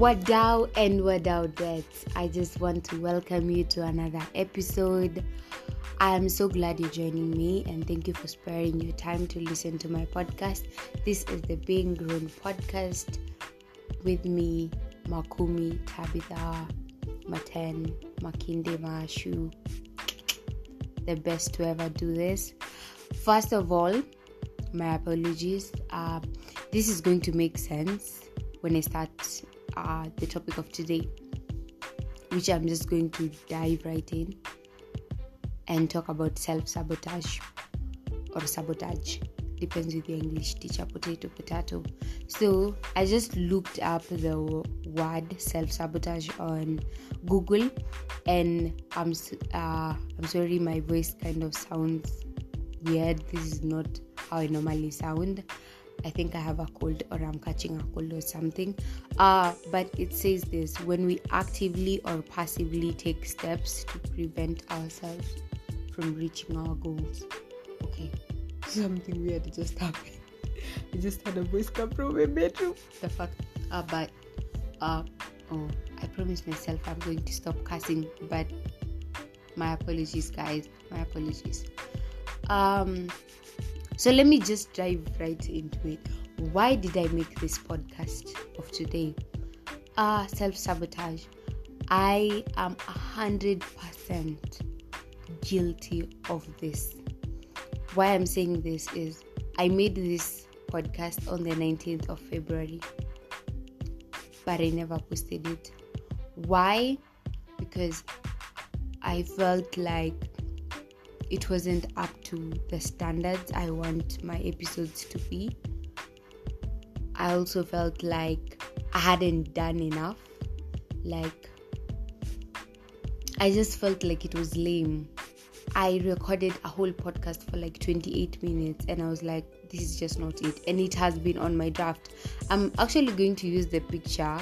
Wadao and Wadaudet. I just want to welcome you to another episode. I am so glad you're joining me and thank you for sparing your time to listen to my podcast. This is the Being Grown podcast with me, Makumi, Tabitha, Maten, Makinde Mashu. The best to ever do this. First of all, my apologies. Uh, this is going to make sense when I start uh, the topic of today, which I'm just going to dive right in and talk about self sabotage or sabotage. Depends with your English teacher, potato, potato. So I just looked up the word self sabotage on Google, and I'm uh, I'm sorry, my voice kind of sounds weird. This is not how I normally sound. I think I have a cold or I'm catching a cold or something. Uh, but it says this when we actively or passively take steps to prevent ourselves from reaching our goals. Okay, something weird just happened. I just had a voice come from my bedroom. The fuck? Uh, but, uh, oh, I promised myself I'm going to stop cussing, but my apologies, guys. My apologies. Um, so let me just dive right into it. Why did I make this podcast of today? Ah, uh, self sabotage. I am a hundred percent guilty of this. Why I'm saying this is I made this podcast on the 19th of February, but I never posted it. Why? Because I felt like it wasn't up to the standards I want my episodes to be. I also felt like I hadn't done enough. Like, I just felt like it was lame. I recorded a whole podcast for like 28 minutes and I was like, this is just not it. And it has been on my draft. I'm actually going to use the picture.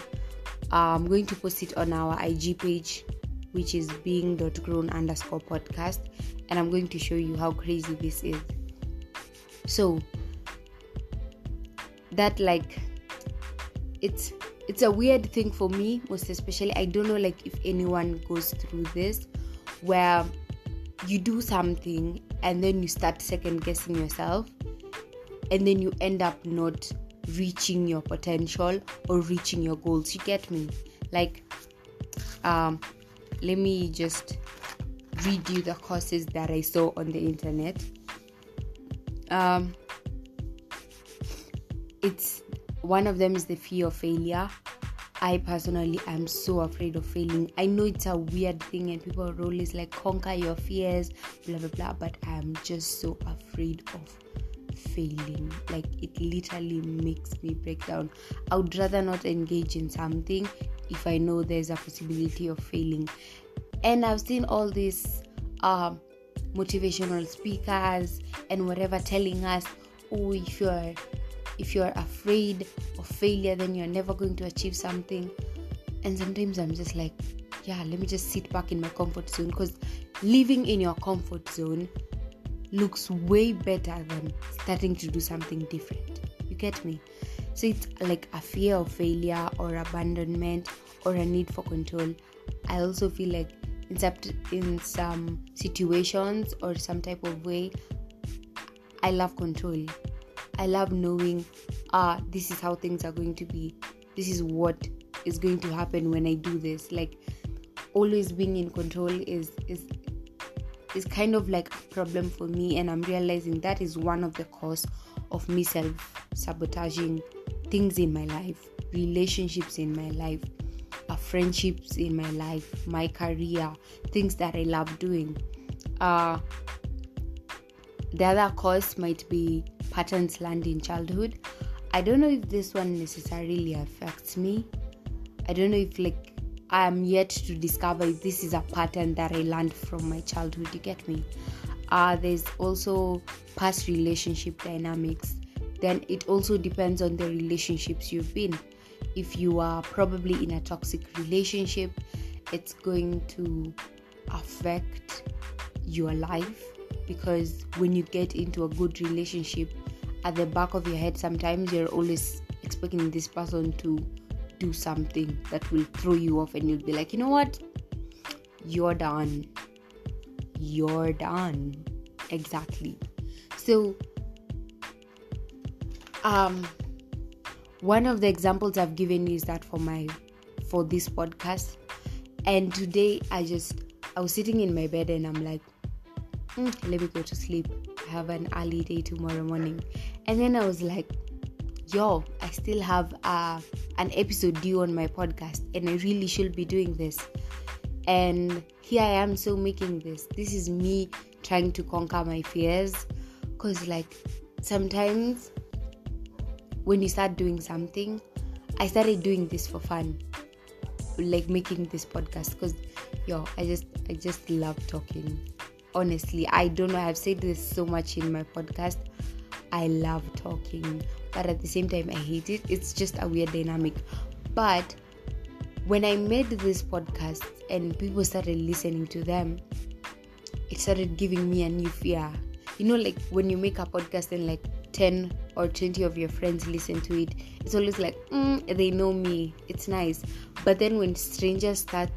Uh, I'm going to post it on our IG page which is being.grown underscore podcast and i'm going to show you how crazy this is. So that like it's it's a weird thing for me most especially i don't know like if anyone goes through this where you do something and then you start second guessing yourself and then you end up not reaching your potential or reaching your goals. You get me? Like um let me just read you the courses that I saw on the internet. Um, it's one of them is the fear of failure. I personally am so afraid of failing. I know it's a weird thing, and people are always like, conquer your fears, blah blah blah. But I am just so afraid of failing. Like, it literally makes me break down. I would rather not engage in something if I know there's a possibility of failing. And I've seen all these uh, motivational speakers and whatever telling us, oh, if you're if you're afraid of failure, then you're never going to achieve something. And sometimes I'm just like, yeah, let me just sit back in my comfort zone because living in your comfort zone looks way better than starting to do something different. You get me? So it's like a fear of failure or abandonment or a need for control. I also feel like in some, in some situations or some type of way, I love control. I love knowing, ah, this is how things are going to be. This is what is going to happen when I do this. Like always being in control is is is kind of like a problem for me and I'm realizing that is one of the cause of me self sabotaging things in my life, relationships in my life, uh, friendships in my life, my career, things that I love doing. Uh, the other cause might be patterns learned in childhood. I don't know if this one necessarily affects me. I don't know if like I am yet to discover if this is a pattern that I learned from my childhood. You get me? Uh, there's also past relationship dynamics then it also depends on the relationships you've been. If you are probably in a toxic relationship, it's going to affect your life because when you get into a good relationship, at the back of your head, sometimes you're always expecting this person to do something that will throw you off and you'll be like, you know what? You're done. You're done. Exactly. So, um, one of the examples I've given is that for my for this podcast. And today I just I was sitting in my bed and I'm like, mm, let me go to sleep. I have an early day tomorrow morning. And then I was like, yo, I still have uh, an episode due on my podcast, and I really should be doing this. And here I am, so making this. This is me trying to conquer my fears. Because, like, sometimes when you start doing something, I started doing this for fun, like making this podcast. Because, yo, I just, I just love talking. Honestly, I don't know. I've said this so much in my podcast. I love talking but at the same time I hate it. It's just a weird dynamic. But when I made this podcast and people started listening to them, it started giving me a new fear. You know, like when you make a podcast and like 10 or 20 of your friends listen to it, it's always like, mm, they know me. It's nice. But then when strangers start,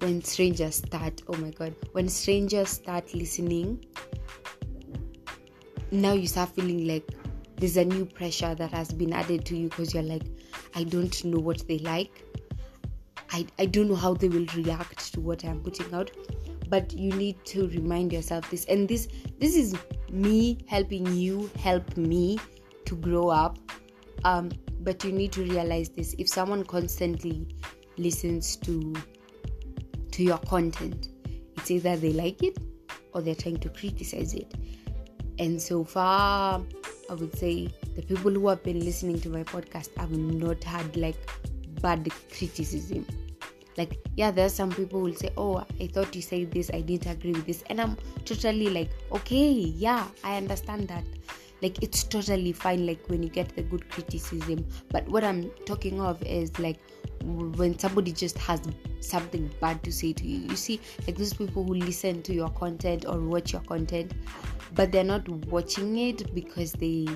when strangers start, oh my god, when strangers start listening, now you start feeling like there's a new pressure that has been added to you because you're like, I don't know what they like. I, I don't know how they will react to what I'm putting out. But you need to remind yourself this. And this this is me helping you help me to grow up. Um, but you need to realize this. If someone constantly listens to to your content, it's either they like it or they're trying to criticize it. And so far I would say the people who have been listening to my podcast have not had like bad criticism. Like, yeah, there are some people who will say, Oh, I thought you said this, I didn't agree with this. And I'm totally like, Okay, yeah, I understand that. Like, it's totally fine, like, when you get the good criticism. But what I'm talking of is like when somebody just has something bad to say to you. You see, like those people who listen to your content or watch your content, but they're not watching it because they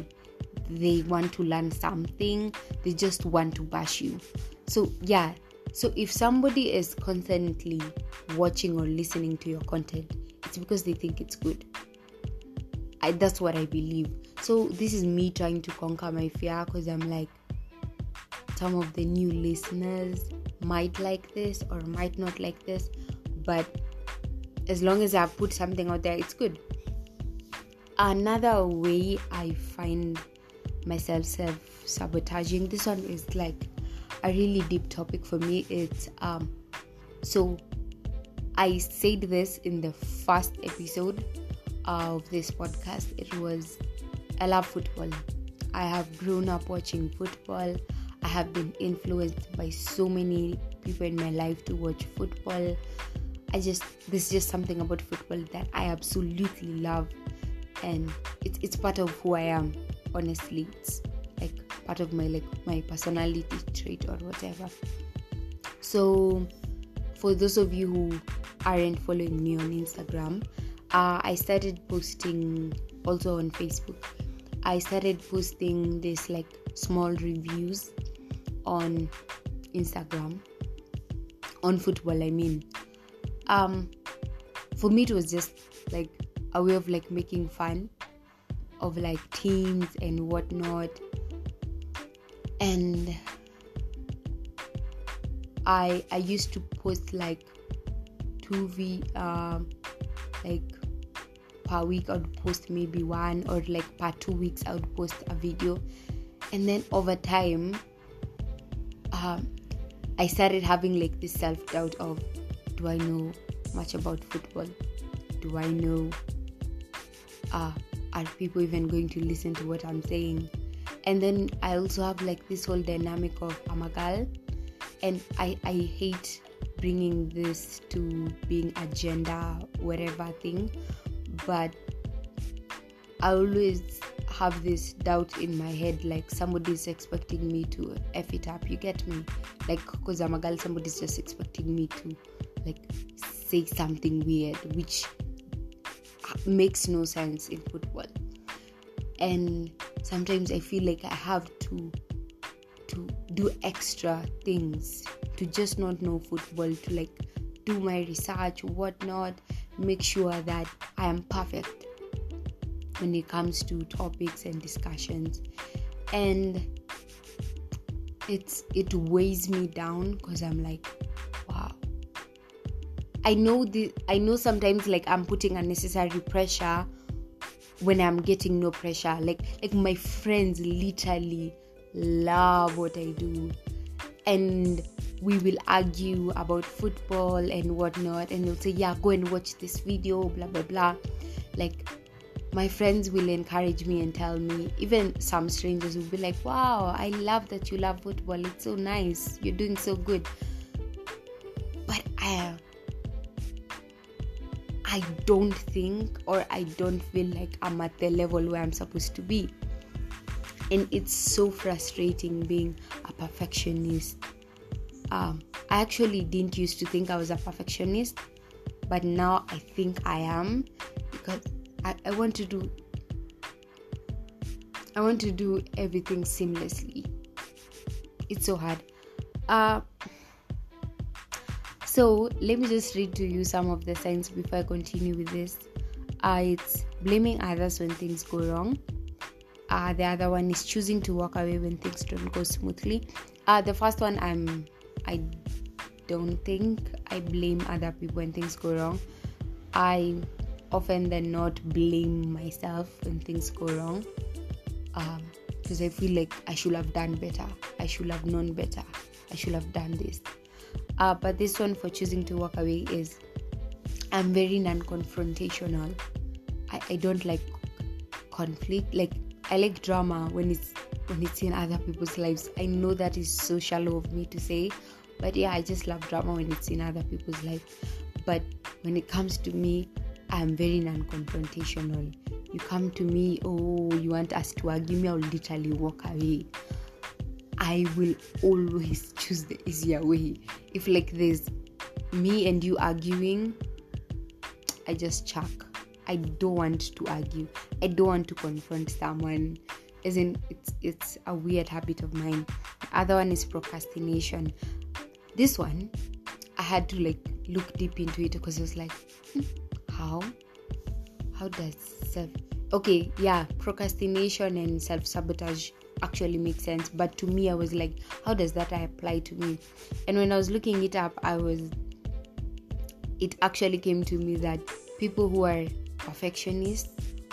they want to learn something they just want to bash you. So yeah. So if somebody is constantly watching or listening to your content it's because they think it's good. I, that's what i believe. So this is me trying to conquer my fear because i'm like some of the new listeners might like this or might not like this but as long as i put something out there it's good another way I find myself self sabotaging, this one is like a really deep topic for me. It's um so I said this in the first episode of this podcast. It was I love football. I have grown up watching football. I have been influenced by so many people in my life to watch football. I just there's just something about football that I absolutely love and it's it's part of who I am. Honestly, it's like part of my like my personality trait or whatever. So, for those of you who aren't following me on Instagram, uh, I started posting also on Facebook. I started posting this like small reviews on Instagram. On football. I mean, um, for me it was just like a way of like making fun of like teams and whatnot. And i i used to post like two v um like per week i would post maybe one or like per two weeks i would post a video. And then over time um i started having like this self-doubt of do i know much about football do i know uh, are people even going to listen to what I'm saying? And then I also have like this whole dynamic of I'm a girl, and I I hate bringing this to being a gender whatever thing, but I always have this doubt in my head like somebody's expecting me to f it up. You get me? Like because i'm a girl somebody's just expecting me to like say something weird which makes no sense in football. And sometimes i feel like i have to to do extra things to just not know football to like do my research whatnot make sure that i am perfect when it comes to topics and discussions. And it's it weighs me down because i'm like wow. I know the i know sometimes like i'm putting unnecessary pressure when i'm getting no pressure. Like like my friends literally love what i do. And we will argue about football and whatnot and they'll say yeah go and watch this video blah blah blah. Like my friends will encourage me and tell me. Even some strangers will be like wow i love that you love football. It's so nice. You're doing so good. But i i don't think or i don't feel like i'm at the level where i'm supposed to be. And it's so frustrating being a perfectionist. Um, i actually didn't used to think i was a perfectionist but now i think i am because I, I want to do I want to do everything seamlessly. It's so hard. Uh so let me just read to you some of the signs before I continue with this. Uh, it's blaming others when things go wrong. Uh, the other one is choosing to walk away when things don't go smoothly. Uh, the first one, I'm I don't think I blame other people when things go wrong. I often than not blame myself when things go wrong because um, I feel like I should have done better, I should have known better, I should have done this. Uh, but this one for choosing to walk away is I'm very non confrontational. I, I don't like conflict. Like I like drama when it's when it's in other people's lives. I know that is so shallow of me to say, but yeah, I just love drama when it's in other people's lives. But when it comes to me, I'm very non confrontational. You come to me, oh, you want us to argue me, I'll literally walk away. I will always choose the easier way. If, like, there's me and you arguing, I just chuck. I don't want to argue. I don't want to confront someone. In, it's it's a weird habit of mine. The other one is procrastination. This one, I had to like look deep into it because it was like, hmm, how? How does self okay yeah procrastination and self-sabotage actually make sense but to me i was like how does that apply to me? And when i was looking it up i was it actually came to me that people who are perfectionists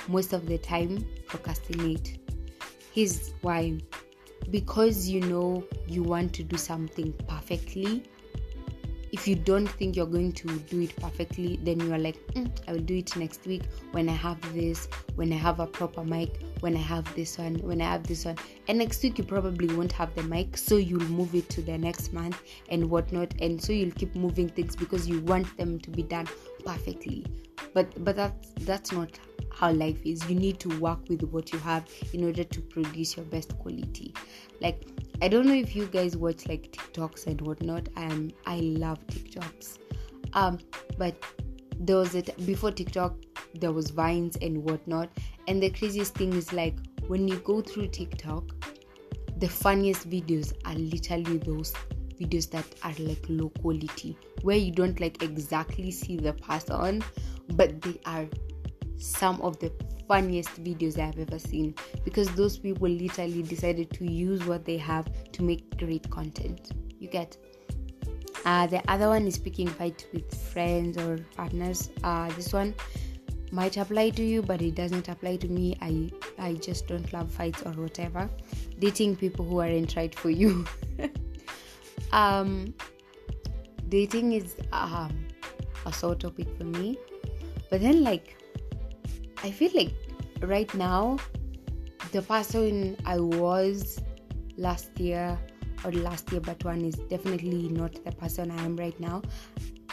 most of the time procrastinate. Here's why. Because you know you want to do something perfectly if you don't think you're going to do it perfectly then you are like mm, i will do it next week when i have this when i have a proper mic when i have this one when i have this one. And next week you probably won't have the mic so you'll move it to the next month and whatnot and so you'll keep moving things because you want them to be done perfectly. But but that's that's not how life is you need to work with what you have in order to produce your best quality like I don't know if you guys watch like TikToks and whatnot. Um, I love TikToks. Um, but there was it before TikTok, there was Vines and whatnot. And the craziest thing is like when you go through TikTok, the funniest videos are literally those videos that are like low quality, where you don't like exactly see the person, but they are some of the funniest videos I've ever seen because those people literally decided to use what they have to make great content. You get. Uh, the other one is picking fight with friends or partners. Uh, this one might apply to you, but it doesn't apply to me. I I just don't love fights or whatever. Dating people who aren't right for you. um, dating is um, a sore topic for me, but then like I feel like right now, the person I was last year or last year, but one is definitely not the person I am right now.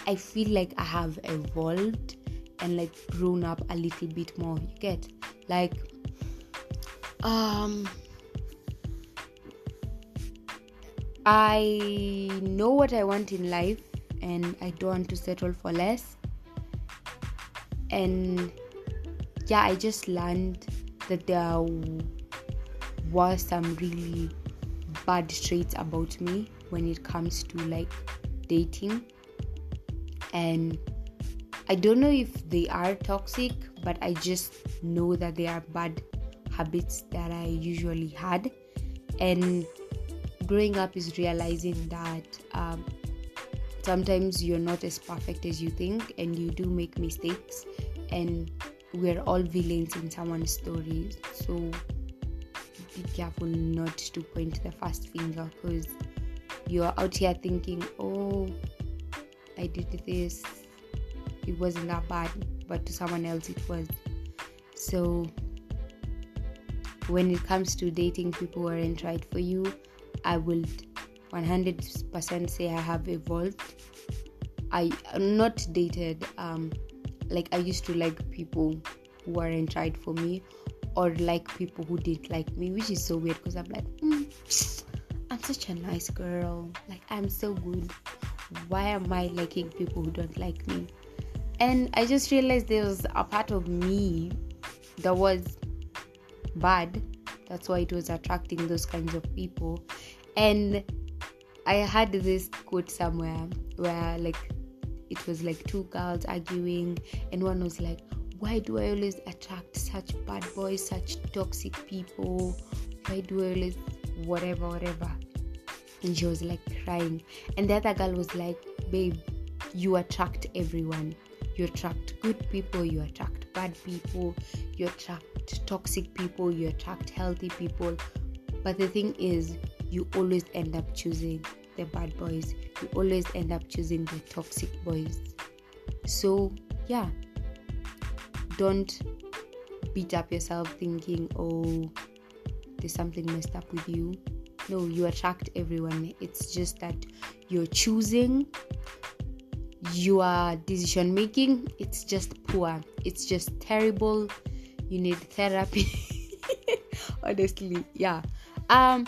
I feel like I have evolved and like grown up a little bit more. You get like, um, I know what I want in life and I don't want to settle for less. And yeah, I just learned that there were some really bad traits about me when it comes to like dating and I don't know if they are toxic, but I just know that they are bad habits that I usually had. And growing up is realizing that um, sometimes you're not as perfect as you think, and you do make mistakes, and we're all villains in someone's story. So be careful not to point the first finger because you're out here thinking, oh, I did this, it wasn't that bad, but to someone else it was. So when it comes to dating people who aren't right for you, I will 100% say I have evolved. I not dated, um, like I used to like people who weren't right for me, or like people who didn't like me, which is so weird because I'm like, mm, I'm such a nice girl, like I'm so good. Why am I liking people who don't like me? And I just realized there was a part of me that was bad. That's why it was attracting those kinds of people. And I had this quote somewhere where like was like two girls arguing and one was like, Why do I always attract such bad boys, such toxic people? Why do I always whatever, whatever? And she was like crying. And the other girl was like, Babe, you attract everyone you attract good people you attract bad people you attract toxic people you attract healthy people but the thing is you always end up choosing the bad boys you always end up choosing the toxic boys. So yeah. Don't beat up yourself thinking oh there's something messed up with you. No you attract everyone. It's just that you're choosing your decision making. It's just poor. It's just terrible. You need therapy. Honestly yeah. Um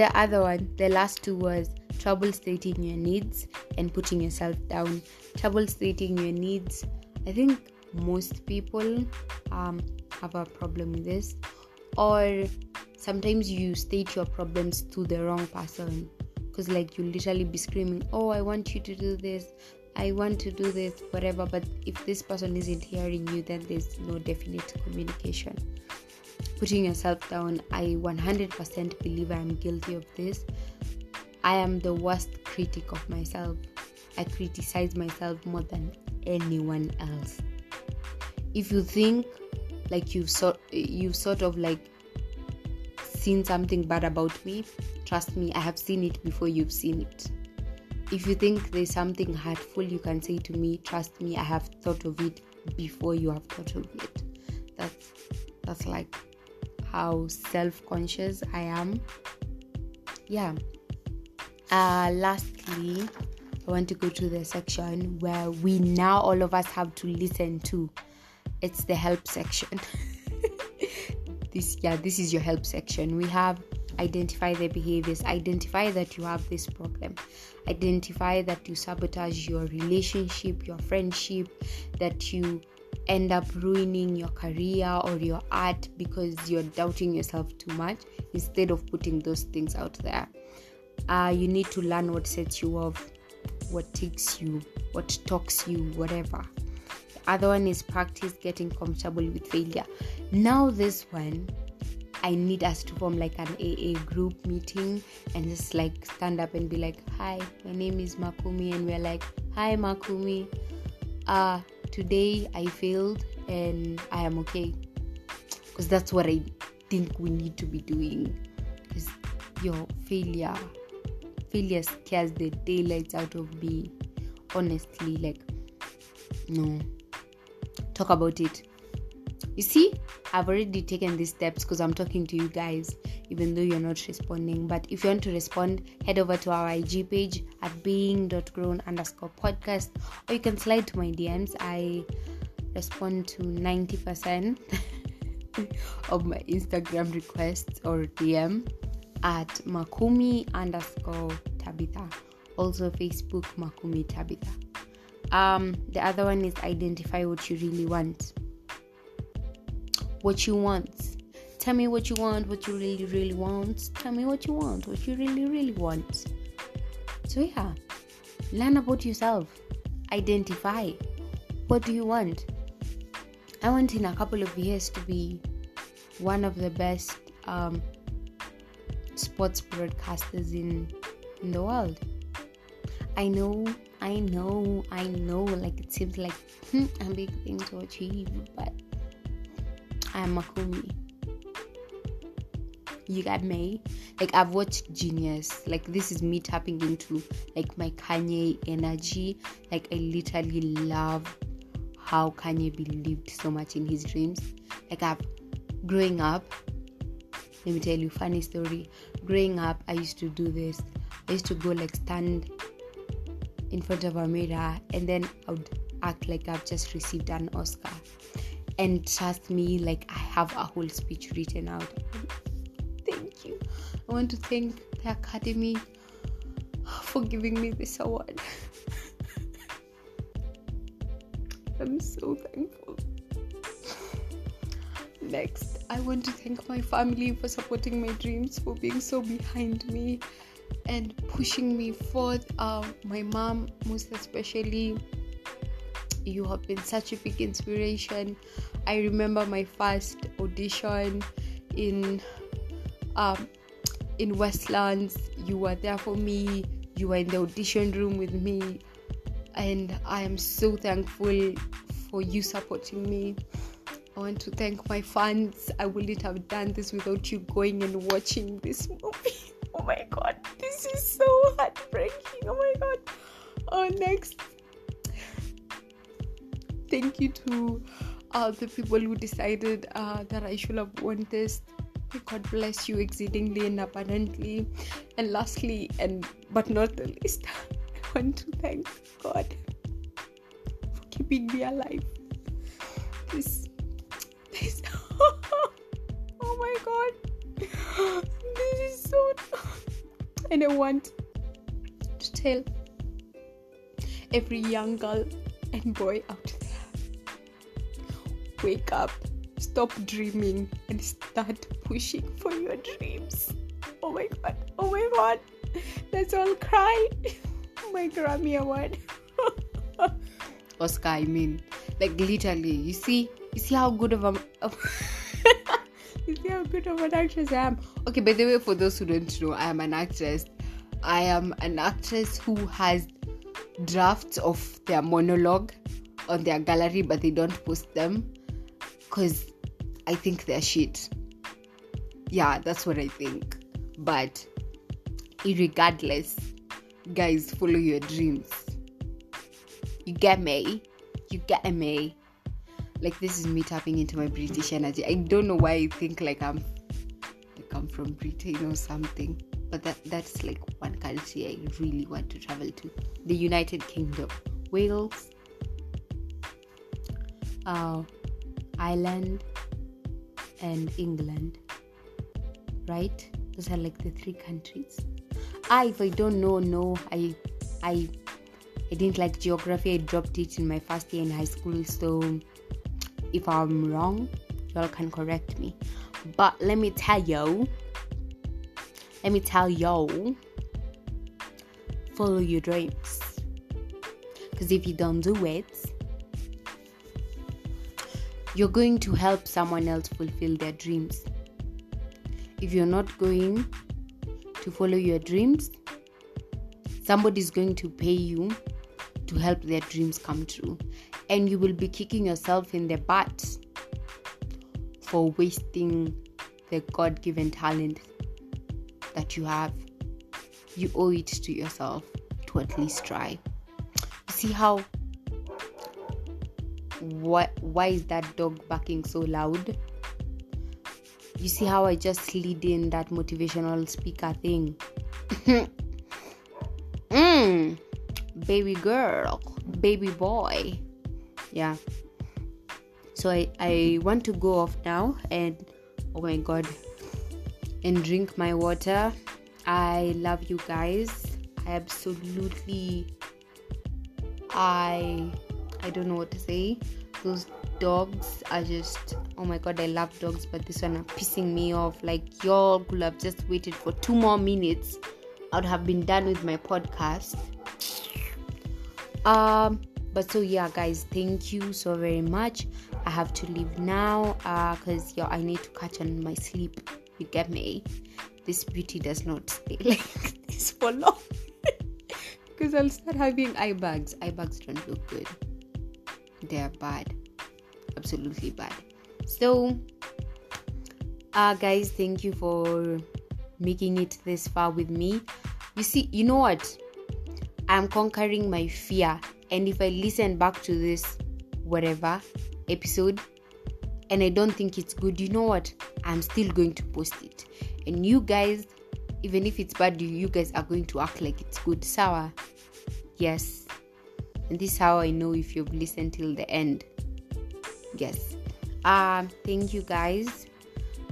the other one the last two was trouble stating your needs and putting yourself down. Trouble stating your needs. I think most people um, have a problem with this. Or sometimes you state your problems to the wrong person. Because like you literally be screaming oh i want you to do this. I want to do this whatever. But if this person isn't hearing you then there's no definite communication putting yourself down i 100% believe i am guilty of this i am the worst critic of myself i criticize myself more than anyone else if you think like you've sort you've sort of like seen something bad about me Trust me, I have seen it before you've seen it. If you think there's something hurtful you can say to me, trust me, I have thought of it before you have thought of it. That's that's like how self-conscious I am. Yeah. Uh lastly, I want to go to the section where we now all of us have to listen to. It's the help section. this yeah, this is your help section. We have identify the behaviors, identify that you have this problem, identify that you sabotage your relationship, your friendship, that you end up ruining your career or your art because you're doubting yourself too much instead of putting those things out there. Uh, you need to learn what sets you off, what takes you, what talks you, whatever. The other one is practice getting comfortable with failure. Now, this one I need us to form like an AA group meeting and just like stand up and be like, Hi, my name is Makumi, and we're like, Hi, Makumi. Uh, today I failed and I am okay. Because that's what I think we need to be doing. Because your failure, failure scares the daylights out of me. Honestly, like, no. Talk about it you see, I've already taken these steps because I'm talking to you guys, even though you're not responding. But if you want to respond, head over to our IG page at being.grown underscore podcast, or you can slide to my DMs. I respond to 90% of my Instagram requests or DM at Makumi underscore Tabitha. Also, Facebook Makumi Tabitha. Um, the other one is identify what you really want what you want. Tell me what you want, what you really, really want. Tell me what you want, what you really, really want. So, yeah, learn about yourself. Identify what do you want. I want in a couple of years to be one of the best um, sports broadcasters in in the world. I know, I know, I know. Like it seems like a big thing to achieve, but I am a Makumi. You got me. Like I've watched Genius. Like this is me tapping into like my Kanye energy. Like I literally love how Kanye believed so much in his dreams. Like I've growing up, let me tell you funny story. Growing up, I used to do this. I used to go like stand in front of a mirror and then I would act like I've just received an Oscar. And trust me, like I have a whole speech written out. I want to thank the Academy for giving me this award. I'm so thankful. Next, I want to thank my family for supporting my dreams, for being so behind me and pushing me forth. Um, my mom, most especially, you have been such a big inspiration. I remember my first audition in um, in Westlands. You were there for me. You were in the audition room with me and I am so thankful for you supporting me. I want to thank my fans. I wouldn't have done this without you going and watching this movie. Oh my god, this is so heartbreaking. Oh my god. Oh, next. Thank you to uh, the people who decided uh, that I should have won this. God bless you exceedingly and abundantly. And lastly, and but not the least, I want to thank God for keeping me alive. This, this, oh my God, this is so, and I want to tell every young girl and boy out there wake up, stop dreaming, and start pushing for your dreams. Oh my God, oh my God, let's all cry my Grammy Award. Oscar, I mean, like literally. You see, you see how good of a, you see how good of an actress I am. Okay, by the way, for those who don't know, I am an actress. I am an actress who has drafts of their monologue on their gallery, but they don't post them because I think they're shit. Yeah, that's what I think. But regardless, guys follow your dreams. You get me? You get me? Like this is me tapping into my british energy. I don't know why i think like i'm like i'm from britain or something but that that's like one country i really want to travel to. The united kingdom wales uh, ireland and england right those are like the three countries I, if I don't know, no, I, I, I didn't like geography. I dropped it in my first year in high school. So, if I'm wrong, y'all can correct me. But let me tell you, let me tell y'all, follow your dreams. Because if you don't do it, you're going to help someone else fulfill their dreams. If you're not going to follow your dreams, somebody is going to pay you to help their dreams come true. And you will be kicking yourself in the butt for wasting the God given talent that you have. You owe it to yourself to at least try. See how what why is that dog barking so loud? you see how I just slid in that motivational speaker thing? mm, baby girl, baby boy. Yeah. So I, I want to go off now and oh my god and drink my water. I love you guys. I absolutely I I don't know what to say. Those dogs are just oh my god, I love dogs, but this one are pissing me off. Like y'all could have just waited for two more minutes. I'd have been done with my podcast. Um, but so yeah, guys, thank you so very much. I have to leave now uh because yeah, I need to catch on my sleep. You get me? This beauty does not stay like this for long because I'll start having eye bags. Eye bags don't look good. They are bad, absolutely bad. So, uh, guys, thank you for making it this far with me. You see, you know what? I'm conquering my fear, and if I listen back to this, whatever episode, and I don't think it's good, you know what? I'm still going to post it. And you guys, even if it's bad, you guys are going to act like it's good. Sour. Yes. And this is how I know if you've listened till the end. Yes. Um, thank you guys.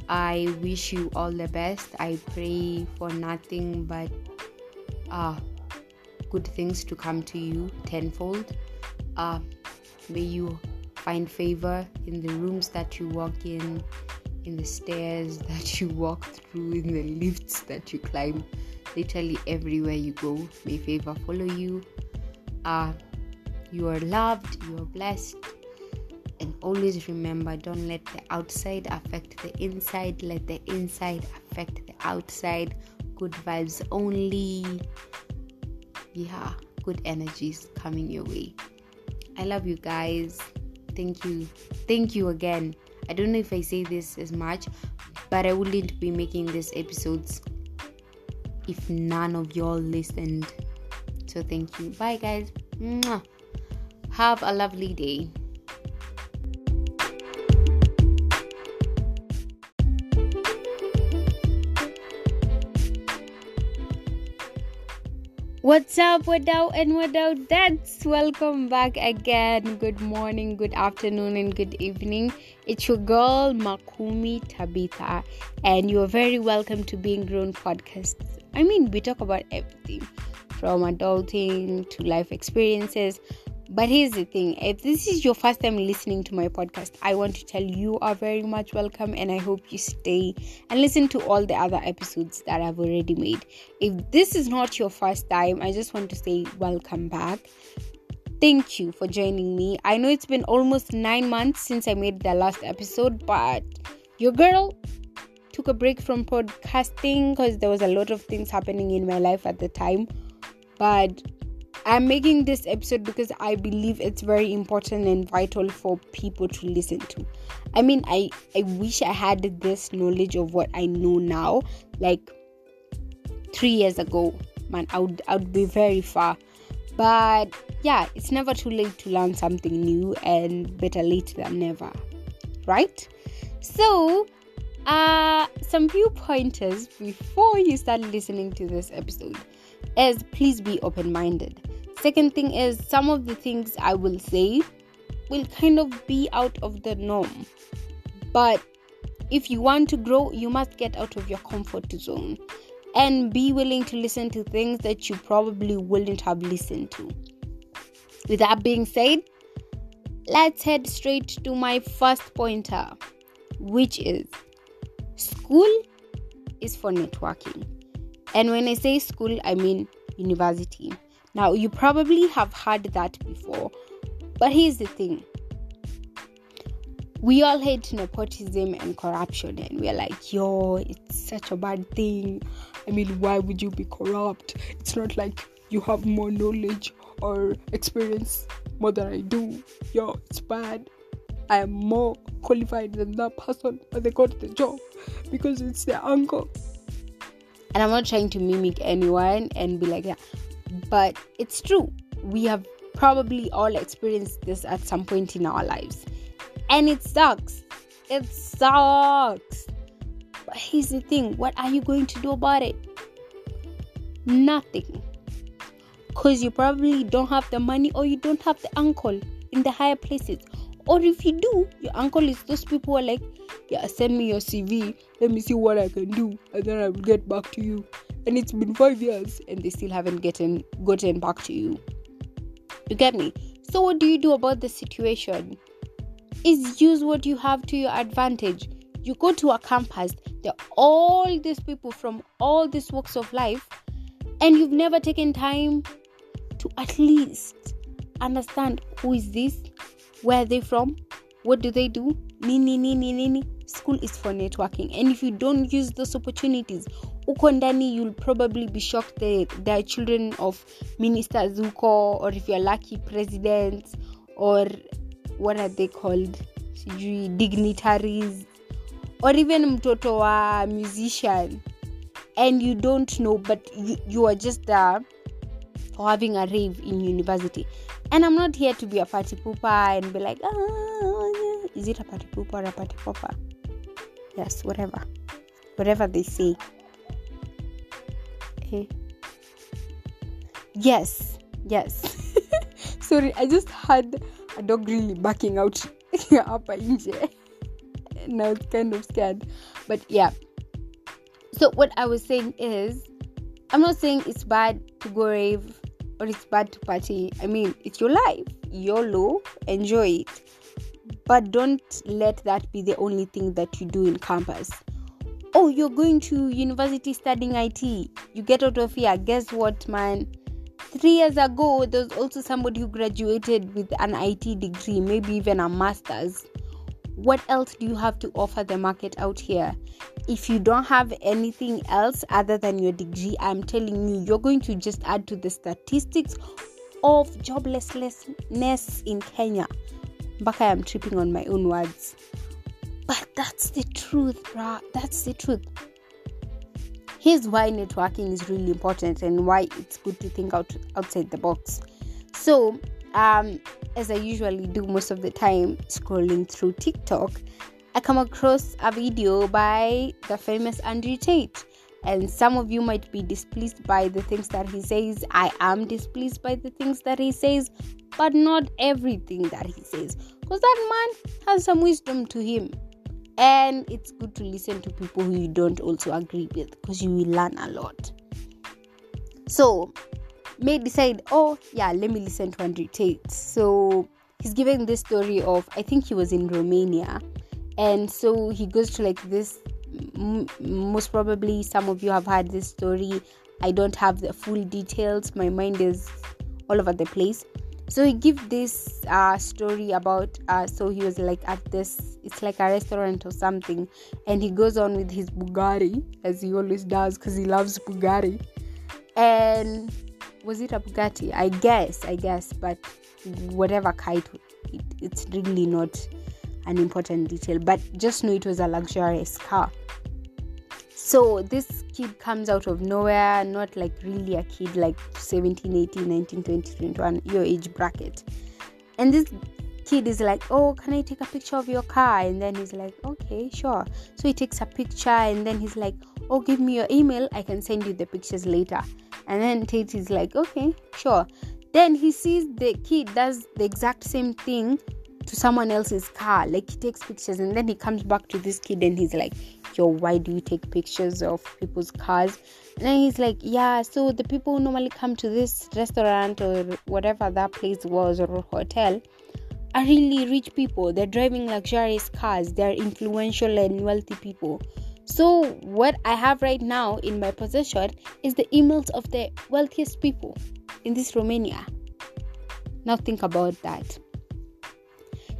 I wish you all the best. I pray for nothing but uh good things to come to you tenfold. Uh may you find favor in the rooms that you walk in, in the stairs that you walk through, in the lifts that you climb. Literally everywhere you go, may favor follow you. Uh, you are loved, you are blessed. And always remember don't let the outside affect the inside, let the inside affect the outside. Good vibes only. Yeah, good energies coming your way. I love you guys thank you. Thank you again. I don't know if I say this as much, but I wouldn't be making these episodes if none of y'all listened. So thank you. Bye, guys. Mwah. Have a lovely day. What's up, Wadao and Wadao That's welcome back again. Good morning, good afternoon, and good evening. It's your girl Makumi Tabitha, and you are very welcome to Being Grown podcast. I mean, we talk about everything from adulting to life experiences, but here's the thing if this is your first time listening to my podcast, I want to tell you, are very much welcome and I hope you stay and listen to all the other episodes that I've already made. If this is not your first time, I just want to say welcome back. Thank you for joining me. I know it's been almost nine months since I made the last episode, but your girl took a break from podcasting because there was a lot of things happening in my life at the time. But I'm making this episode because I believe it's very important and vital for people to listen to. I mean, I I wish I had this knowledge of what I know now, like three years ago. Man, I would I would be very far. But yeah, it's never too late to learn something new, and better late than never, right? So, uh, some few pointers before you start listening to this episode is please be open minded Second thing is, some of the things I will say will kind of be out of the norm. But if you want to grow, you must get out of your comfort zone and be willing to listen to things that you probably wouldn't have listened to. With that being said, let's head straight to my first pointer, which is school is for networking. And when I say school, I mean university. Now, you probably have heard that before, but here's the thing we all hate nepotism and corruption, and we're like, yo, it's such a bad thing. I mean, why would you be corrupt? It's not like you have more knowledge or experience more than I do. Yo, it's bad. I am more qualified than that person, but they got the job because it's their uncle. And I'm not trying to mimic anyone and be like, yeah, but it's true. We have probably all experienced this at some point in our lives. And it sucks. It sucks. But here's the thing what are you going to do about it? Nothing. Because you probably don't have the money or you don't have the uncle in the higher places. Or if you do, your uncle is those people who are like, yeah, send me your CV, let me see what I can do, and then I will get back to you and it's been five years and they still haven't gotten gotten back to you. You get me? So what do you do about the situation? Is use what you have to your advantage. You go to a campus, there are all these people from all these walks of life, and you've never taken time to at least understand who is this, where are they from, what do they do, nini nini nini. School is for networking, and if you don't use those opportunities, ukondani you'll probably be shocked that there are children of minister zuko or if you're lucky, presidents, or what are they called, dignitaries, or even mtoto wa musician, and you don't know, but you, you are just there for having a rave in university. And I'm not here to be a party pooper and be like, ah, is it a party pooper or a party popper? Yes, whatever. Whatever they say. Okay. Yes, yes. Sorry, I just had a dog really barking out up and I was kind of scared. But yeah. So what I was saying is I'm not saying it's bad to go rave or it's bad to party. I mean, it's your life. YOLO, enjoy it. But don't let that be the only thing that you do in campus. Oh, you're going to university studying IT. You get out of here. Guess what, man? Three years ago, there was also somebody who graduated with an IT degree, maybe even a master's. What else do you have to offer the market out here? if you don't have anything else other than your degree, I'm telling you, you're going to just add to the statistics of joblessness in Kenya. Baka, I'm tripping on my own words. But that's the truth, bruh. That's the truth. Here's why networking is really important and why it's good to think out outside the box. So, um, as I usually do most of the time, scrolling through TikTok, I come across a video by the famous Andrew Tate. And some of you might be displeased by the things that he says. I am displeased by the things that he says, but not everything that he says. Because that man has some wisdom to him. And it's good to listen to people who you don't also agree with because you will learn a lot. So, may decide, oh, yeah, let me listen to Andrew Tate. So, he's giving this story of, I think he was in Romania and so he goes to like this most probably some of you have heard this story i don't have the full details my mind is all over the place so he gives this uh, story about uh, so he was like at this it's like a restaurant or something. And he goes on with his bugatti as he always does because he loves bugatti and was it a bugatti? I guess i guess but whatever kite it, it's really not an important detail, but just know it was a luxurious car. So this kid comes out of nowhere, not like really a kid like 17, 18, 19, 20, 21, your age bracket. And this kid is like, Oh, can I take a picture of your car? And then he's like, Okay, sure. So he takes a picture and then he's like, Oh, give me your email, I can send you the pictures later. And then Tate is like, Okay, sure. Then he sees the kid does the exact same thing to someone else's car. Like he takes pictures and then he comes back to this kid and he's like, Yo, why do you take pictures of people's cars? And then he's like, Yeah, so the people who normally come to this restaurant or whatever that place was or hotel are really rich people. They're driving luxurious cars, they're influential and wealthy people. So, what I have right now in my possession is the emails of the wealthiest people in this Romania. Now, think about that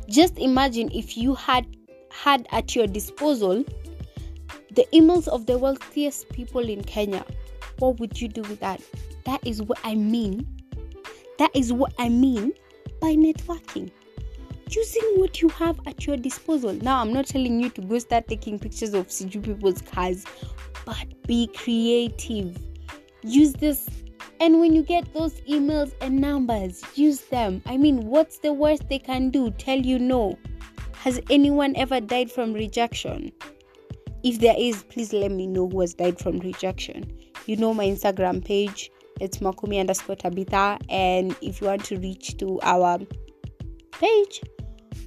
just imagine if you had had at your disposal the emails of the wealthiest people in Kenya. What would you do with that? That is what I mean. That is what I mean by networking. Using what you have at your disposal. Now, I'm not telling you to go start taking pictures of CG people's cars, but be creative. Use this and when you get those emails and numbers, use them. I mean, what's the worst they can do? Tell you no. Has anyone ever died from rejection? If there is, please let me know who has died from rejection. You know my Instagram page. It's Makumi underscore Tabitha. And if you want to reach to our page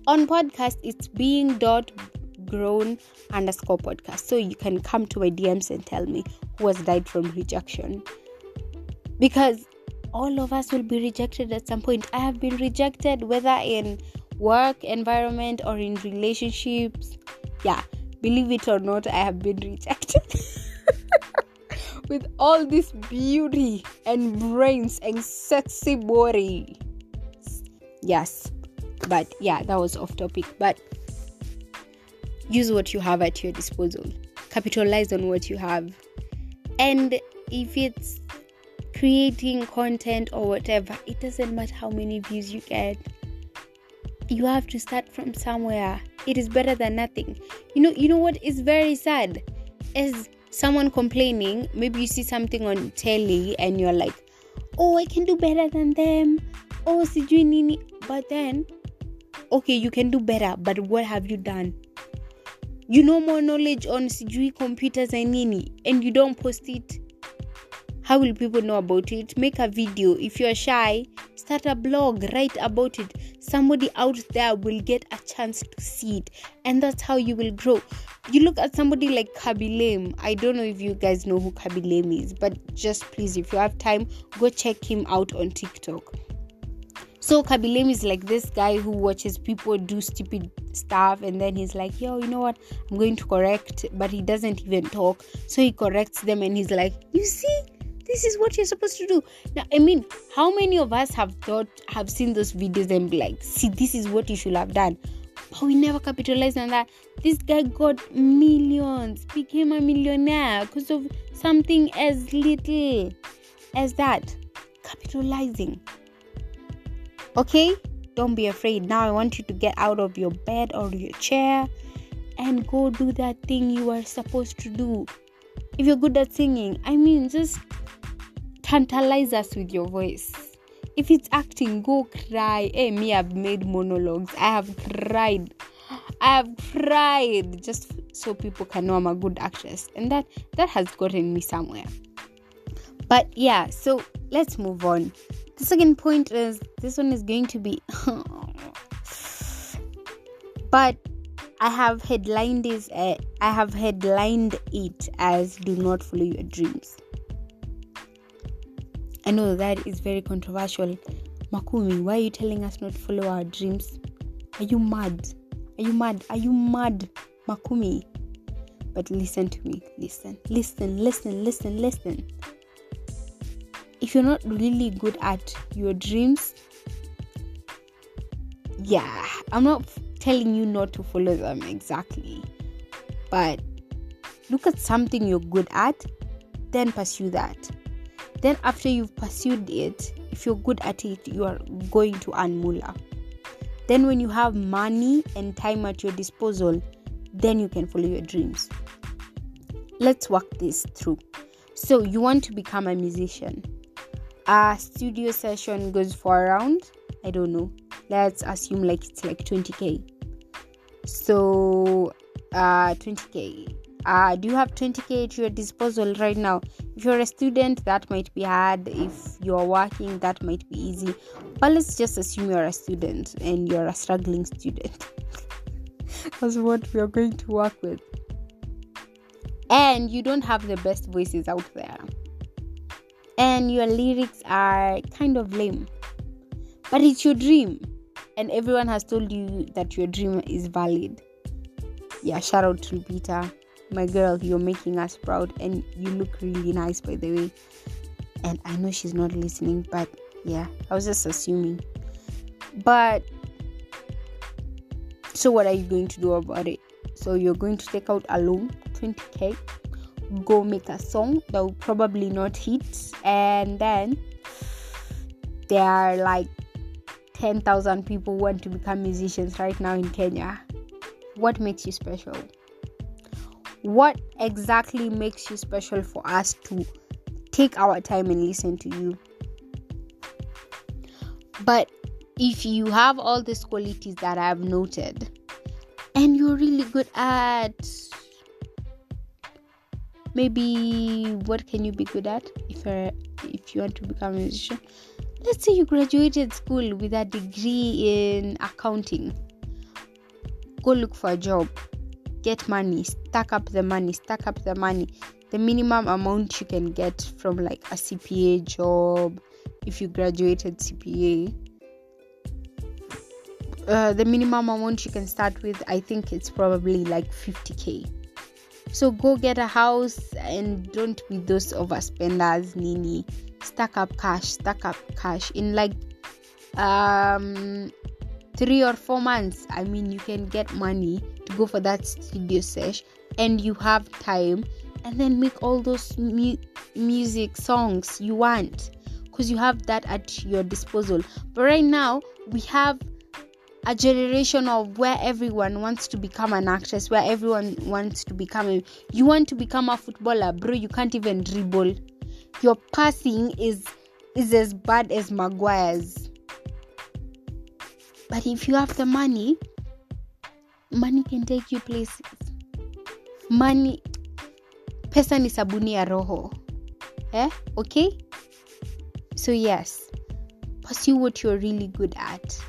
on podcast, it's being dot grown underscore podcast. So you can come to my DMs and tell me who has died from rejection because all of us will be rejected at some point. I have been rejected whether in work environment or in relationships. Yeah, believe it or not, I have been rejected. With all this beauty and brains and sexy body. Yes, but yeah, that was off topic. But use what you have at your disposal, capitalize on what you have. And if it's creating content or whatever, it doesn't matter how many views you get. You have to start from somewhere. It is better than nothing. You know, you know what is very sad is someone complaining. Maybe you see something on telly and you're like, "Oh, I can do better than them." Oh, sijui nini. But then, okay, you can do better. But what have you done? You know more knowledge on sijui computers and nini, and you don't post it how will people know about it? Make a video. If you're shy, start a blog, write about it. Somebody out there will get a chance to see it, and that's how you will grow. You look at somebody like Khaby Lame. I don't know if you guys know who Khaby Lame is, but just please, if you have time, go check him out on TikTok. So Khaby Lame is like this guy who watches people do stupid stuff and then he's like, yo, you know what? I'm going to correct, but he doesn't even talk. So he corrects them and he's like, you see, this is what you're supposed to do. Now i mean how many of us have thought have seen those videos and be like see this is what you should have done? But we never capitalized on that. This guy got millions became a millionaire because of something as little as that. Capitalizing. Okay? Don't be afraid. Now i want you to get out of your bed or your chair and go do that thing you are supposed to do. If you're good at singing i mean just tantalize us with your voice. If it's acting, go cry. Hey, me, I've made monologues. I have cried. I have cried just so people can know I'm a good actress, and that that has gotten me somewhere. But yeah, so let's move on. The second point is this one is going to be, but I have headlined this. Uh, I have headlined it as "Do not follow your dreams." I know that is very controversial. Makumi, why are you telling us not to follow our dreams? Are you mad? Are you mad? Are you mad, Makumi? But listen to me. Listen, listen, listen, listen, listen. If you're not really good at your dreams, yeah, I'm not telling you not to follow them exactly. But look at something you're good at, then pursue that then, after you've pursued it, if you're good at it, you are going to earn moolah. Then, when you have money and time at your disposal, then you can follow your dreams. Let's work this through. So, you want to become a musician. A studio session goes for around, I don't know, let's assume like it's like 20k. So, uh, 20k uh, do you have 20k at your disposal right now if you're a student that might be hard. If you're working that might be easy. But let's just assume you're a student and you're a struggling student. That's what we're going to work with. And you don't have the best voices out there. And your lyrics are kind of lame. But it's your dream. And everyone has told you that your dream is valid. Yeah shout out to peter my girl, you're making us proud and you look really nice, by the way. And I know she's not listening, but yeah, I was just assuming. But so, what are you going to do about it? So, you're going to take out a loan, 20k, go make a song that will probably not hit, and then there are like 10,000 people want to become musicians right now in Kenya. What makes you special? What exactly makes you special for us to take our time and listen to you? But if you have all these qualities that i've noted and you're really good at maybe what can you be good at if you're if you want to become a musician? Let's say you graduated school with a degree in accounting. Go look for a job get money, stack up the money, stack up the money. The minimum amount you can get from like a CPA job if you graduated CPA. uh, the minimum amount you can start with i think it's probably like 50k so go get a house and don't be those overspenders nini stack up cash stack up cash in like um three or four months i mean you can get money go for that studio sesh and you have time and then make all those mu- music songs you want because you have that at your disposal. But right now we have a generation of where everyone wants to become an actress where everyone wants to become a you want to become a footballer bro you can't even dribble. Your passing is is as bad as maguire's. But if you have the money money can take you places. Money pesa ni sabuni ya roho. Eh? Okay? So yes. Pursue what you're really good at.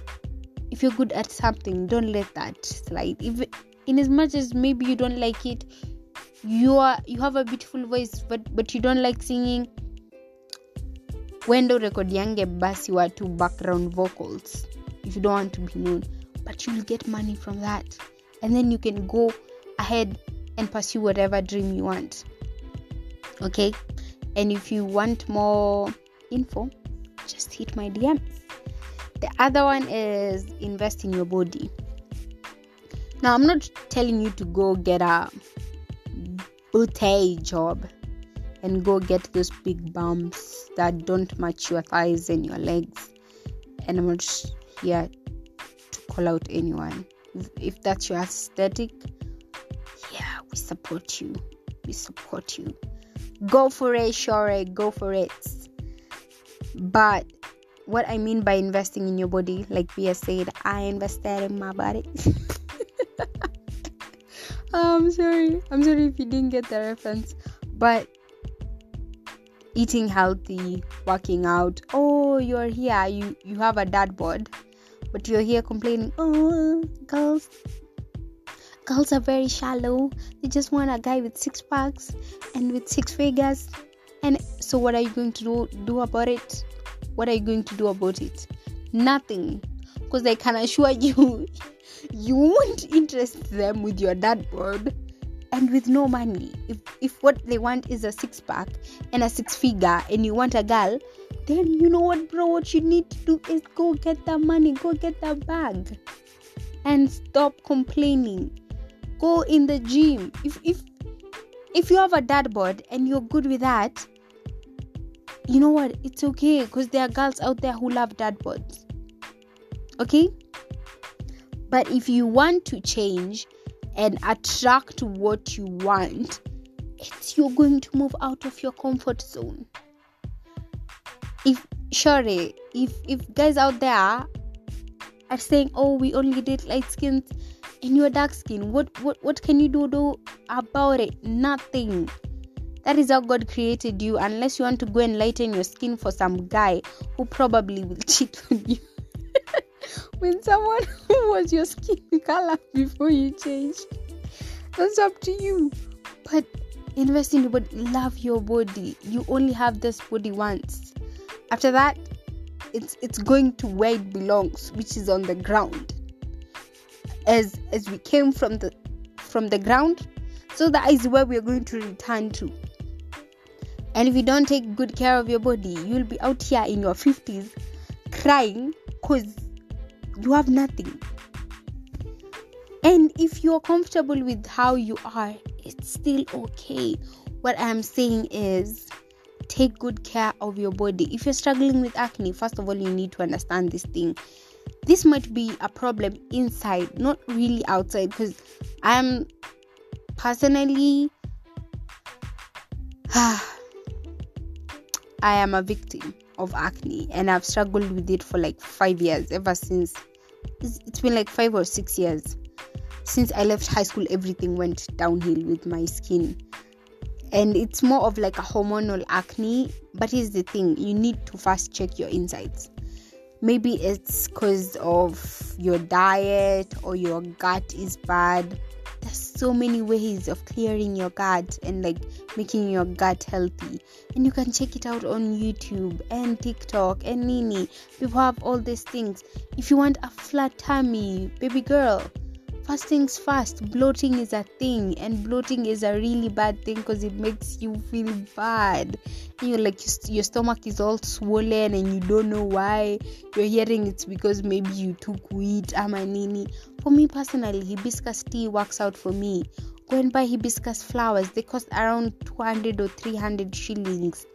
If you're good at something don't let that slide. If in as much as maybe you don't like it you are you have a beautiful voice but but you don't like singing wendo record yange basi watu background vocals if you don't want to be known. But you'll get money from that and then you can go ahead and pursue whatever dream you want. Okay? And if you want more info just hit my dms the other one is invest in your body. Now i'm not telling you to go get a booty job and go get those big bumps that don't match your thighs and your legs. And i'm not here to call out anyone if, that's your aesthetic yeah we support you. We support you. Go for it sure go for it. But what i mean by investing in your body like Bia said i invested in my body. Oh, i'm sorry. I'm sorry if you didn't get the reference but eating healthy working out oh you're here. You you have a dad bod but you're here complaining oh girls girls are very shallow. They just want a guy with six packs and with six figures. And so what are you going to do do about it? What are you going to do about it? Nothing. Because i can assure you you won't interest them with your dad bod and with no money. If if what they want is a six pack and a six figure and you want a girl then you know what bro what you need to do is go get the money go get the bag and stop complaining. Go in the gym. If if if you have a dad bod and you're good with that you know what? It's okay because there are girls out there who love dad bods. Okay? But if you want to change and attract what you want, it's you're going to move out of your comfort zone. If sure, if if guys out there are saying, "Oh, we only date light skins and you're dark skin," what what what can you do, do about it? Nothing. That is how God created you. Unless you want to go and lighten your skin for some guy who probably will cheat on you with someone who was your skin color before you changed. That's up to you. But invest in your body, love your body. You only have this body once. After that, it's it's going to where it belongs, which is on the ground. As as we came from the from the ground, so that is where we are going to return to. And if you don't take good care of your body, you'll be out here in your 50s crying because you have nothing. And if you're comfortable with how you are, it's still okay. What I'm saying is take good care of your body. If you're struggling with acne, first of all, you need to understand this thing. This might be a problem inside, not really outside, because I'm personally. I am a victim of acne and I've struggled with it for like five years ever since it's been like five or six years since I left high school everything went downhill with my skin. And it's more of like a hormonal acne but here's the thing you need to first check your insides. Maybe it's because of your diet or your gut is bad there's so many ways of clearing your gut and like making your gut healthy. And you can check it out on youtube and tiktok and nini. People have all these things. If you want a flat tummy baby girl first things first bloating is a thing and bloating is a really bad thing because it makes you feel bad. And you're like your stomach is all swollen and you don't know why you're hearing it's because maybe you took wheat ama nini. For me personally hibiscus tea works out for me. Go and buy hibiscus flowers. They cost around 200 or 300 shillings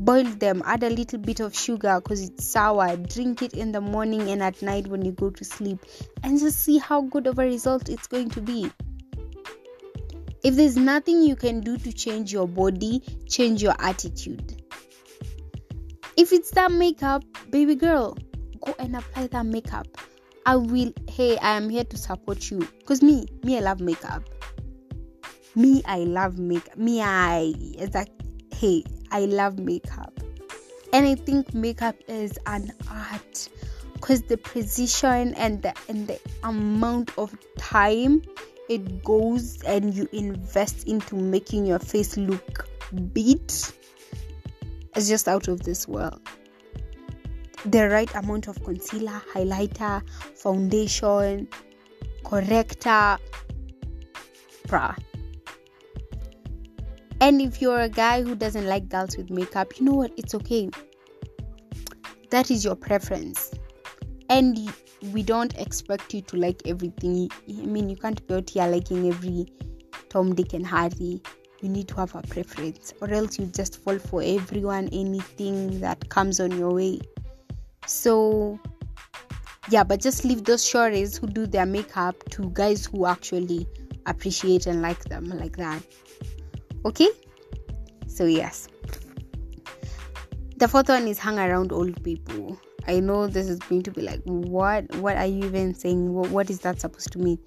boil them add a little bit of sugar because it's sour. Drink it in the morning and at night when you go to sleep and just see how good of a result it's going to be. If there's nothing you can do to change your body change your attitude. If it's that makeup baby girl go and apply that makeup. I will hey i am here to support you. Because me me i love makeup. Me i love makeup me i it's hey I love makeup. And I think makeup is an art because the precision and the and the amount of time it goes and you invest into making your face look beat is just out of this world. The right amount of concealer, highlighter, foundation, corrector, bruh and if you're a guy who doesn't like girls with makeup, you know what? It's okay. That is your preference. And we don't expect you to like everything. I mean, you can't be out here liking every Tom, Dick, and Harry. You need to have a preference, or else you just fall for everyone, anything that comes on your way. So, yeah, but just leave those shorties who do their makeup to guys who actually appreciate and like them like that okay so yes. The fourth one is hang around old people. I know this is going to be like what what are you even saying? What, what is that supposed to mean?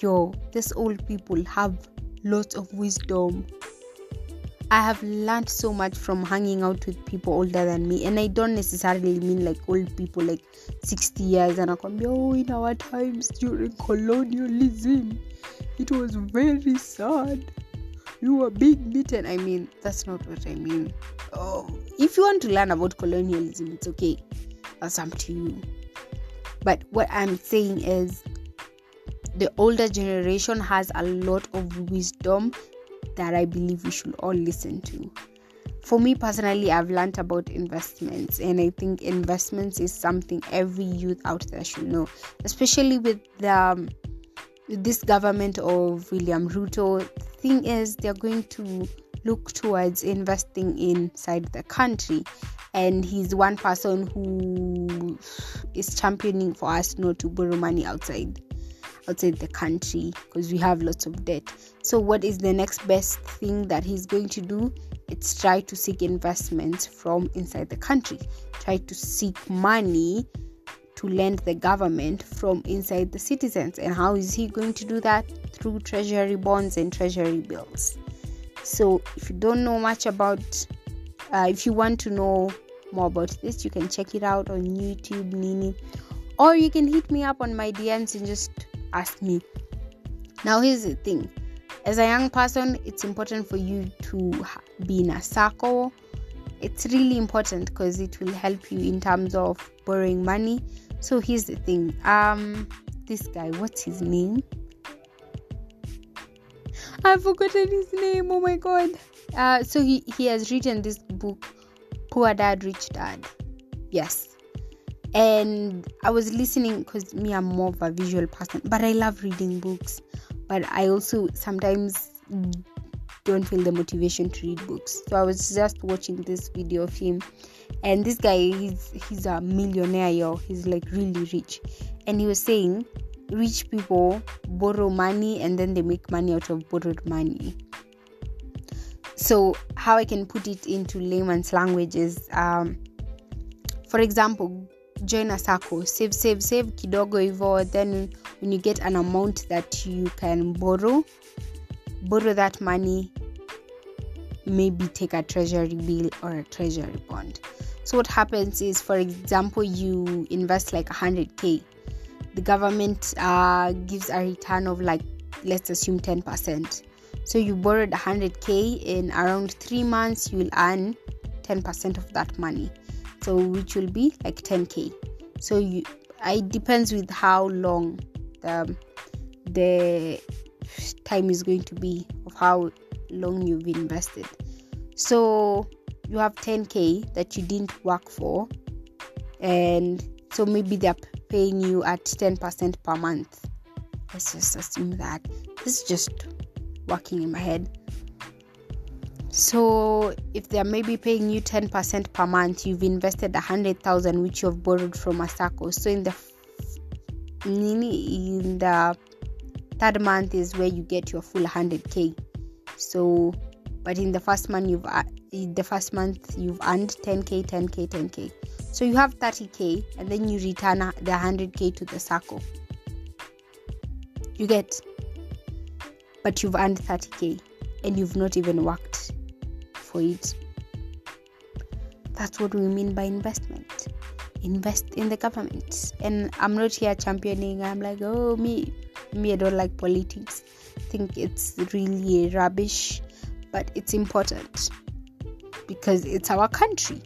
Yo these old people have lots of wisdom. I have learned so much from hanging out with people older than me, and I don't necessarily mean like old people like 60 years and I come, oh, in our times during colonialism, it was very sad you were being beaten. I mean, that's not what I mean. Oh, if you want to learn about colonialism, it's okay. That's up to you. But what I'm saying is, the older generation has a lot of wisdom that I believe we should all listen to. For me personally, I've learned about investments, and I think investments is something every youth out there should know, especially with the um, this government of William Ruto, thing is they're going to look towards investing inside the country. And he's one person who is championing for us not to borrow money outside outside the country because we have lots of debt. So what is the next best thing that he's going to do? It's try to seek investments from inside the country. Try to seek money to lend the government from inside the citizens. And how is he going to do that? Through treasury bonds and treasury bills. So, if you don't know much about, uh, if you want to know more about this, you can check it out on YouTube, Nini, or you can hit me up on my DMs and just ask me. Now, here's the thing as a young person, it's important for you to be in a circle. It's really important because it will help you in terms of borrowing money so here's the thing. Um, this guy, what's his name? I've forgotten his name. Oh my god. Uh, so he he has written this book, Poor Dad, Rich Dad. Yes. And I was listening because me, I'm more of a visual person, but I love reading books. But I also sometimes don't feel the motivation to read books. So I was just watching this video of him and this guy he's he's a millionaire yo he's like really rich. And he was saying rich people borrow money and then they make money out of borrowed money. So how i can put it into layman's language is um, for example join a circle. Save save save kidogo hivo then when you get an amount that you can borrow borrow that money maybe take a treasury bill or a treasury bond so what happens is, for example, you invest like 100k, the government uh, gives a return of like let's assume 10%. So you borrowed 100k in around three months, you will earn 10% of that money. So which will be like 10k. So you it depends with how long the the time is going to be of how long you've invested. So you have 10k that you didn't work for, and so maybe they're paying you at 10% per month. Let's just assume that. This is just working in my head. So if they're maybe paying you 10% per month, you've invested a hundred thousand which you've borrowed from a circle. So in the in the third month is where you get your full 100k. So but in the first month you've uh, in the first month you've earned 10k, 10k, 10k. So you have 30k and then you return the 100k to the circle. You get but you've earned 30k and you've not even worked for it. That's what we mean by investment. Invest in the government. And I'm not here championing, I'm like, oh, me, me, I don't like politics. I think it's really rubbish, but it's important because it's our country.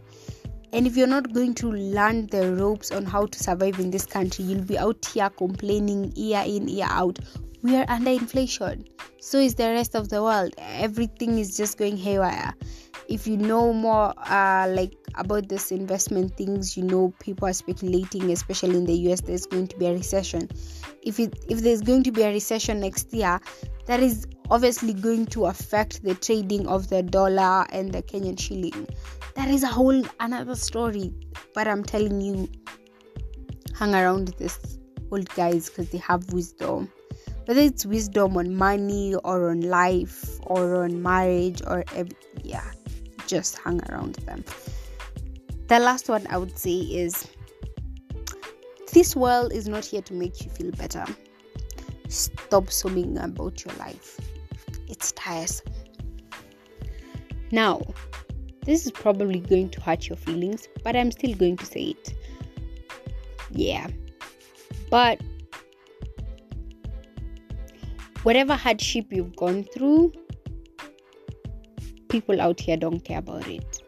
And if you're not going to learn the ropes on how to survive in this country, you'll be out here complaining year in, year out. We are under inflation so is the rest of the world everything is just going haywire if you know more uh, like about this investment things you know people are speculating especially in the us there's going to be a recession if it if there's going to be a recession next year that is obviously going to affect the trading of the dollar and the kenyan shilling. That is a whole another story. But i'm telling you hang around these old guys because they have wisdom. Whether it's wisdom on money or on life or on marriage or every, yeah just hang around them. The last one i would say is this world is not here to make you feel better. Stop sobbing about your life. It's tiresome. Now this is probably going to hurt your feelings but i'm still going to say it. Yeah. But whatever hardship you've gone through, people out here don't care about it.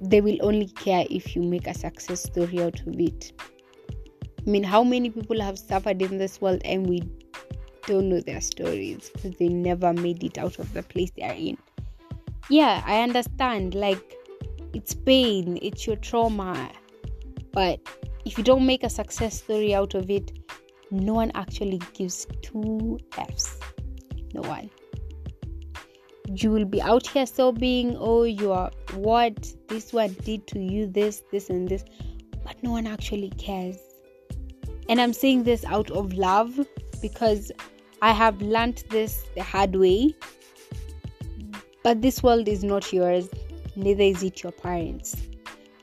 They will only care if you make a success story out of it. I mean, how many people have suffered in this world and we don't know their stories because they never made it out of the place they are in? Yeah, I understand. Like, it's pain, it's your trauma. But if you don't make a success story out of it, no one actually gives two F's. No one. You will be out here sobbing, oh, you are what this one did to you, this, this, and this, but no one actually cares. And I'm saying this out of love because I have learned this the hard way. But this world is not yours, neither is it your parents.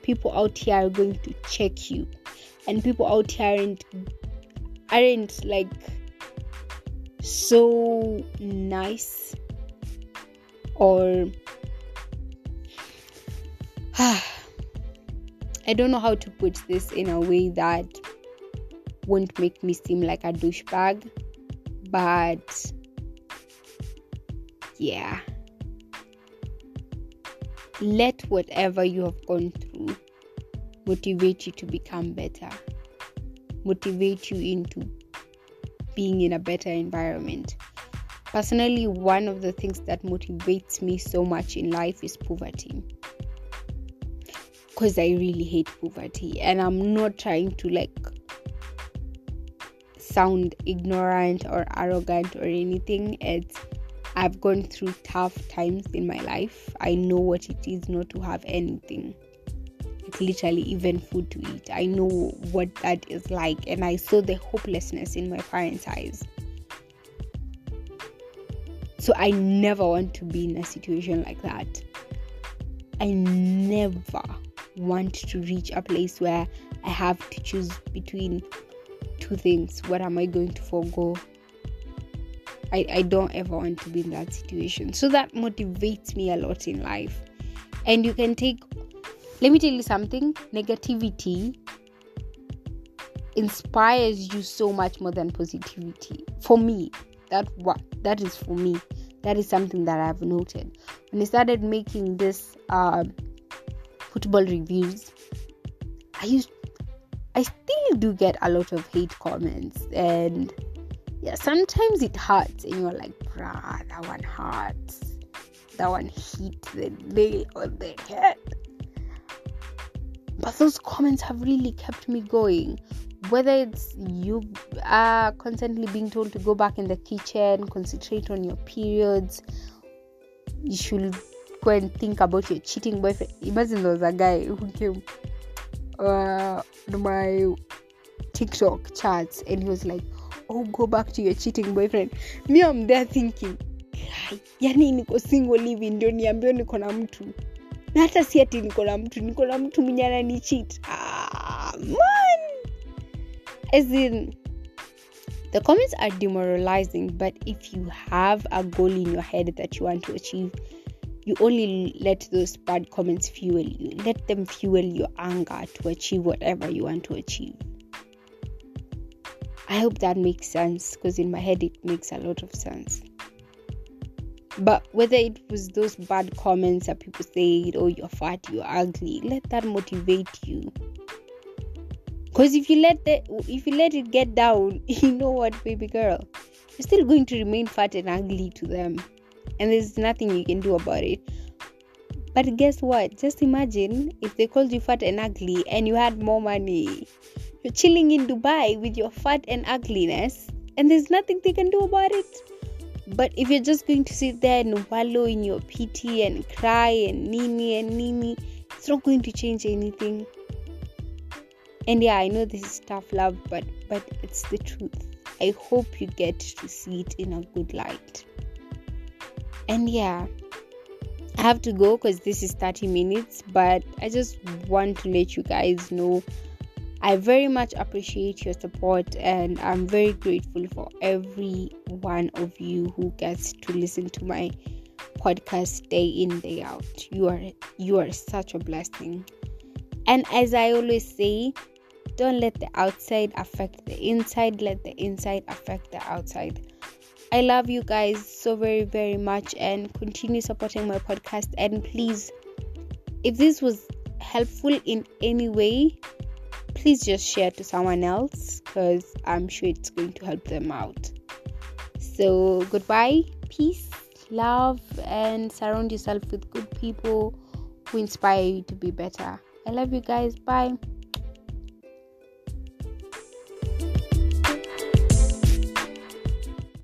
People out here are going to check you, and people out here aren't aren't like so nice or I don't know how to put this in a way that won't make me seem like a douchebag, but yeah. Let whatever you have gone through motivate you to become better motivate you into being in a better environment. Personally, one of the things that motivates me so much in life is poverty. Because I really hate poverty, and I'm not trying to like sound ignorant or arrogant or anything. It's I've gone through tough times in my life. I know what it is not to have anything It's literally even food to eat. I know what that is like, and I saw the hopelessness in my parents' eyes. So I never want to be in a situation like that. I never want to reach a place where I have to choose between two things. What am I going to forego? I, I don't ever want to be in that situation. So that motivates me a lot in life. And you can take let me tell you something negativity inspires you so much more than positivity. For me, that what that is for me. That is something that I've noted. When I started making this uh, football reviews, I used I still do get a lot of hate comments and yeah, sometimes it hurts and you're like, bruh, that one hurts. That one hit the nail on the head. But those comments have really kept me going. Whether it's you are constantly being told to go back in the kitchen, concentrate on your periods, you should go and think about your cheating boyfriend. Imagine there was a guy who came uh, my TikTok chats and he was like, oh go back to your cheating boyfriend. Me I'm there thinking yani niko single hivi ndio niambio niko na mtu. Na hata si ati niko na mtu niko na mtu mwenye anani cheat ah, man! As in the comments are demoralizing but if you have a goal in your head that you want to achieve you only let those bad comments fuel you let them fuel your anger to achieve whatever you want to achieve I hope that makes sense because in my head it makes a lot of sense. But whether it was those bad comments that people said, oh, you're fat, you're ugly, let that motivate you. Because if you let the, if you let it get down, you know what, baby girl, you're still going to remain fat and ugly to them, and there's nothing you can do about it. But guess what? Just imagine if they called you fat and ugly and you had more money. You're chilling in Dubai with your fat and ugliness, and there's nothing they can do about it. But if you're just going to sit there and wallow in your pity and cry and nini and nini, it's not going to change anything. And yeah, I know this is tough love, but but it's the truth. I hope you get to see it in a good light. And yeah, I have to go because this is 30 minutes, but I just want to let you guys know I very much appreciate your support and I'm very grateful for every one of you who gets to listen to my podcast day in day out. You are you are such a blessing. And as I always say, don't let the outside affect the inside, let the inside affect the outside. I love you guys so very very much and continue supporting my podcast and please if this was helpful in any way please just share to someone else because I'm sure it's going to help them out. So, goodbye, peace, love, and surround yourself with good people who inspire you to be better. I love you guys. Bye.